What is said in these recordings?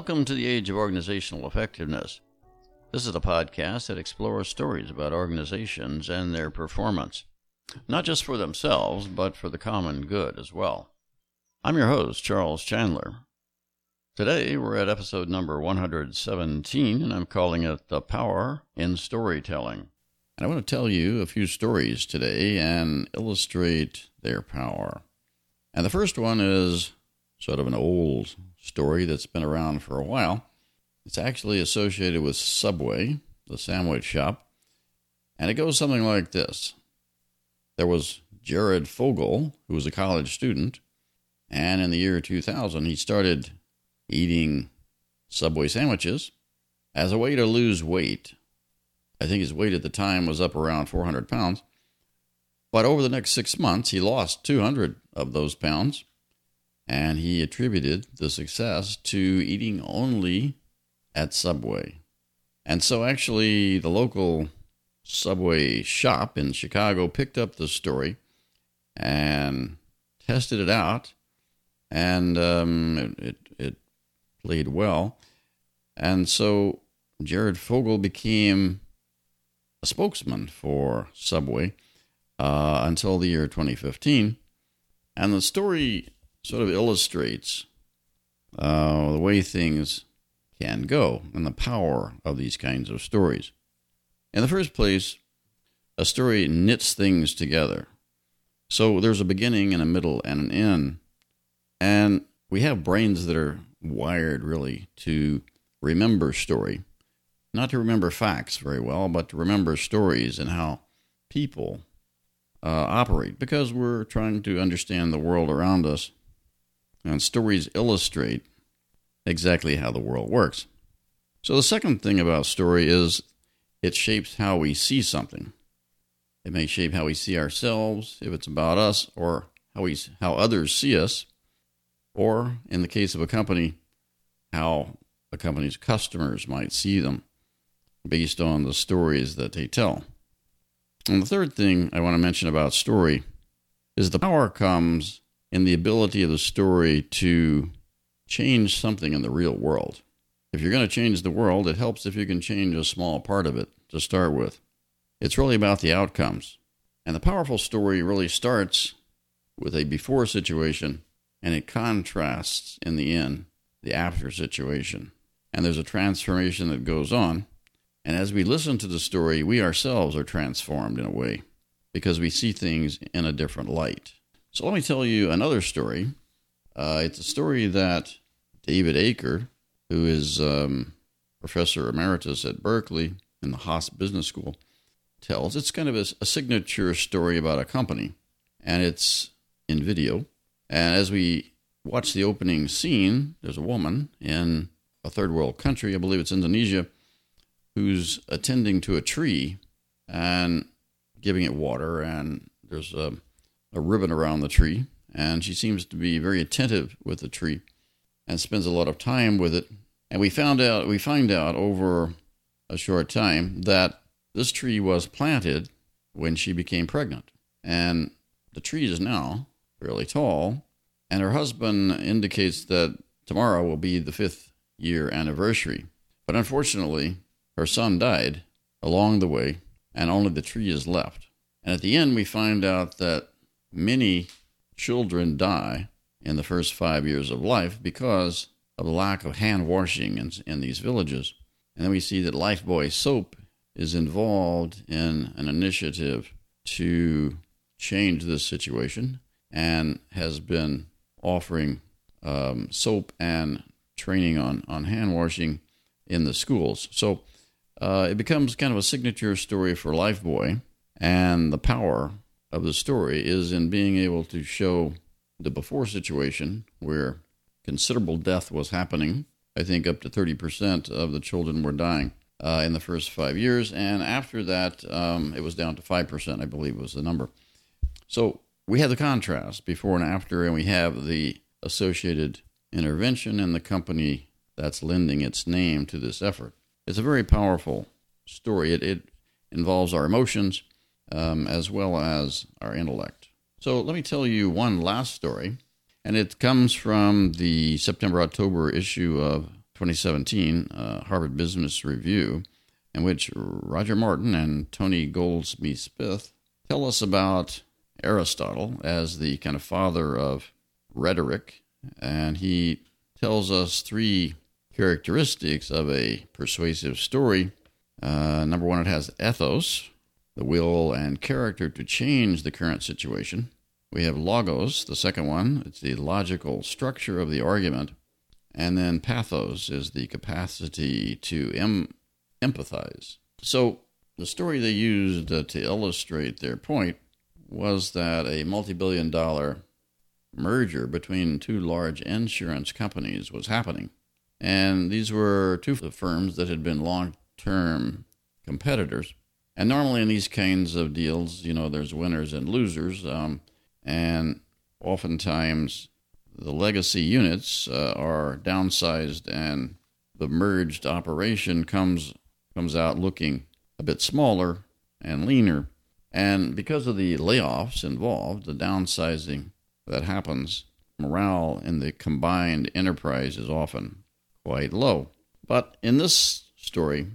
Welcome to the Age of Organizational Effectiveness. This is a podcast that explores stories about organizations and their performance, not just for themselves, but for the common good as well. I'm your host, Charles Chandler. Today, we're at episode number 117, and I'm calling it The Power in Storytelling. And I want to tell you a few stories today and illustrate their power. And the first one is sort of an old story that's been around for a while. It's actually associated with Subway, the sandwich shop, and it goes something like this There was Jared Fogle, who was a college student, and in the year 2000, he started eating Subway sandwiches as a way to lose weight. I think his weight at the time was up around 400 pounds. But over the next six months, he lost 200 of those pounds and he attributed the success to eating only at Subway. And so, actually, the local Subway shop in Chicago picked up the story and tested it out, and um, it, it, it played well. And so, Jared Fogle became a spokesman for Subway uh, until the year 2015. And the story sort of illustrates uh, the way things can go and the power of these kinds of stories. In the first place, a story knits things together. So there's a beginning and a middle and an end. And we have brains that are wired really to remember story, not to remember facts very well, but to remember stories and how people uh, operate because we're trying to understand the world around us and stories illustrate exactly how the world works. So, the second thing about story is it shapes how we see something. It may shape how we see ourselves, if it's about us, or how, we, how others see us, or in the case of a company, how a company's customers might see them based on the stories that they tell. And the third thing I want to mention about story is the power comes in the ability of the story to change something in the real world. If you're going to change the world, it helps if you can change a small part of it to start with. It's really about the outcomes. And the powerful story really starts with a before situation and it contrasts in the end the after situation. And there's a transformation that goes on. And as we listen to the story, we ourselves are transformed in a way because we see things in a different light. So let me tell you another story. Uh, it's a story that David Aaker, who is um, professor emeritus at Berkeley in the Haas Business School, tells. It's kind of a, a signature story about a company, and it's in video. And as we watch the opening scene, there's a woman in a third world country, I believe it's Indonesia, who's attending to a tree and giving it water. And there's a a ribbon around the tree, and she seems to be very attentive with the tree and spends a lot of time with it. And we found out we find out over a short time that this tree was planted when she became pregnant. And the tree is now fairly tall, and her husband indicates that tomorrow will be the fifth year anniversary. But unfortunately, her son died along the way, and only the tree is left. And at the end, we find out that many children die in the first five years of life because of the lack of hand washing in, in these villages. And then we see that Lifebuoy soap is involved in an initiative to change this situation and has been offering um, soap and training on, on hand washing in the schools. So uh, it becomes kind of a signature story for Lifebuoy and the power of the story is in being able to show the before situation where considerable death was happening. I think up to 30% of the children were dying uh, in the first five years. And after that, um, it was down to 5%, I believe was the number. So we have the contrast before and after, and we have the associated intervention and the company that's lending its name to this effort. It's a very powerful story. It, it involves our emotions, um, as well as our intellect. So let me tell you one last story, and it comes from the September October issue of 2017 uh, Harvard Business Review, in which Roger Martin and Tony Golsby-Smith tell us about Aristotle as the kind of father of rhetoric, and he tells us three characteristics of a persuasive story. Uh, number one, it has ethos, the will and character to change the current situation. We have logos, the second one, it's the logical structure of the argument. And then pathos is the capacity to em- empathize. So, the story they used uh, to illustrate their point was that a multi billion dollar merger between two large insurance companies was happening. And these were two firms that had been long term competitors. And normally in these kinds of deals, you know, there's winners and losers. Um, and oftentimes the legacy units uh, are downsized and the merged operation comes comes out looking a bit smaller and leaner. And because of the layoffs involved, the downsizing that happens, morale in the combined enterprise is often quite low. But in this story,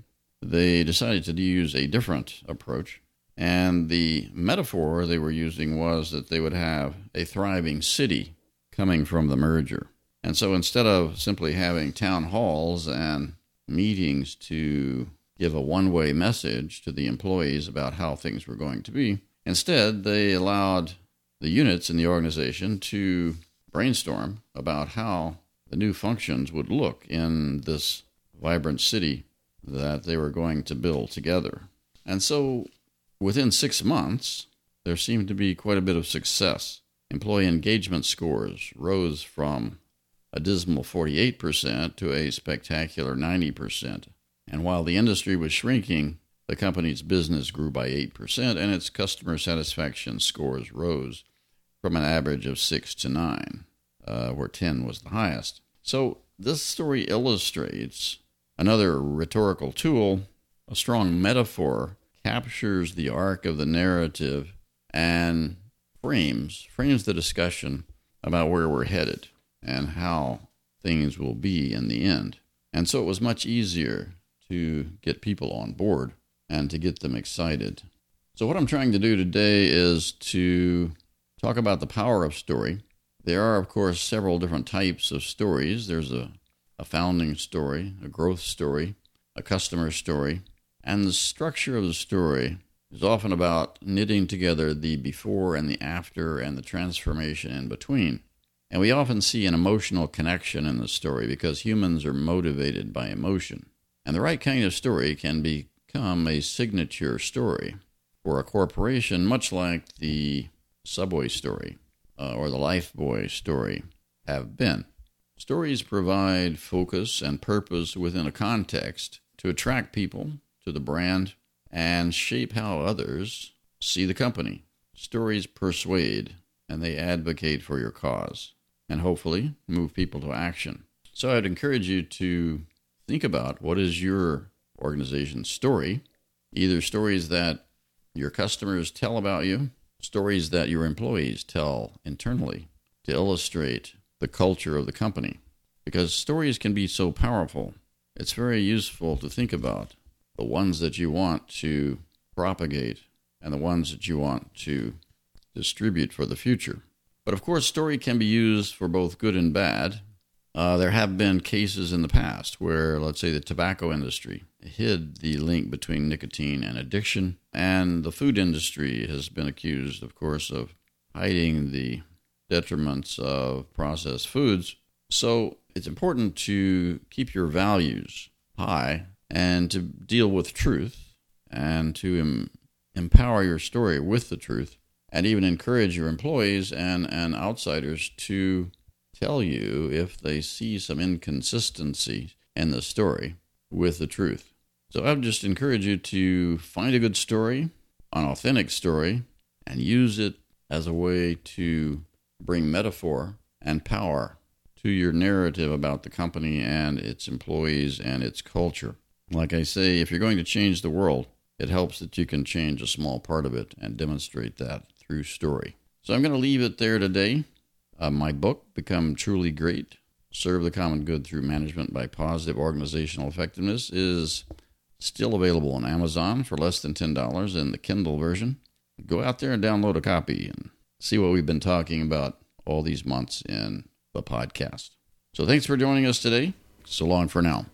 they decided to use a different approach. And the metaphor they were using was that they would have a thriving city coming from the merger. And so instead of simply having town halls and meetings to give a one way message to the employees about how things were going to be, instead they allowed the units in the organization to brainstorm about how the new functions would look in this vibrant city that they were going to build together. And so within six months, there seemed to be quite a bit of success. Employee engagement scores rose from a dismal 48% to a spectacular 90%. And while the industry was shrinking, the company's business grew by 8% and its customer satisfaction scores rose from an average of 6 to 9, uh, where 10 was the highest. So this story illustrates another rhetorical tool, a strong metaphor captures the arc of the narrative and frames frames the discussion about where we're headed and how things will be in the end. And so it was much easier to get people on board and to get them excited. So, what I'm trying to do today is to talk about the power of story. There are, of course, several different types of stories. There's a, a founding story, a growth story, a customer story, and the structure of the story is often about knitting together the before and the after and the transformation in between. And we often see an emotional connection in the story because humans are motivated by emotion. And the right kind of story can become a signature story for a corporation, much like the Subway story uh, or the Lifebuoy story have been. Stories provide focus and purpose within a context to attract people to the brand and shape how others see the company. Stories persuade and they advocate for your cause and hopefully move people to action. So I'd encourage you to think about what is your organization's story, either stories that your customers tell about you, stories that your employees tell internally to illustrate the culture of the company. Because stories can be so powerful, it's very useful to think about the ones that you want to propagate and the ones that you want to distribute for the future. But of course, story can be used for both good and bad. Uh, there have been cases in the past where, let's say, the tobacco industry hid the link between nicotine and addiction, and the food industry has been accused, of course, of hiding the detriments of processed foods. So it's important to keep your values high and to deal with truth and to em- empower your story with the truth and even encourage your employees and, and outsiders to tell you if they see some inconsistency in the story with the truth. So I would just encourage you to find a good story, an authentic story, and use it as a way to bring metaphor and power to your narrative about the company and its employees and its culture. Like I say, if you're going to change the world, it helps that you can change a small part of it and demonstrate that through story. So I'm going to leave it there today. Uh, my book, Become Truly Great Serve the Common Good Through Management by Positive Organizational Effectiveness is still available on Amazon for less than $10 in the Kindle version. Go out there and download a copy and see what we've been talking about all these months in the podcast. So thanks for joining us today. So long for now.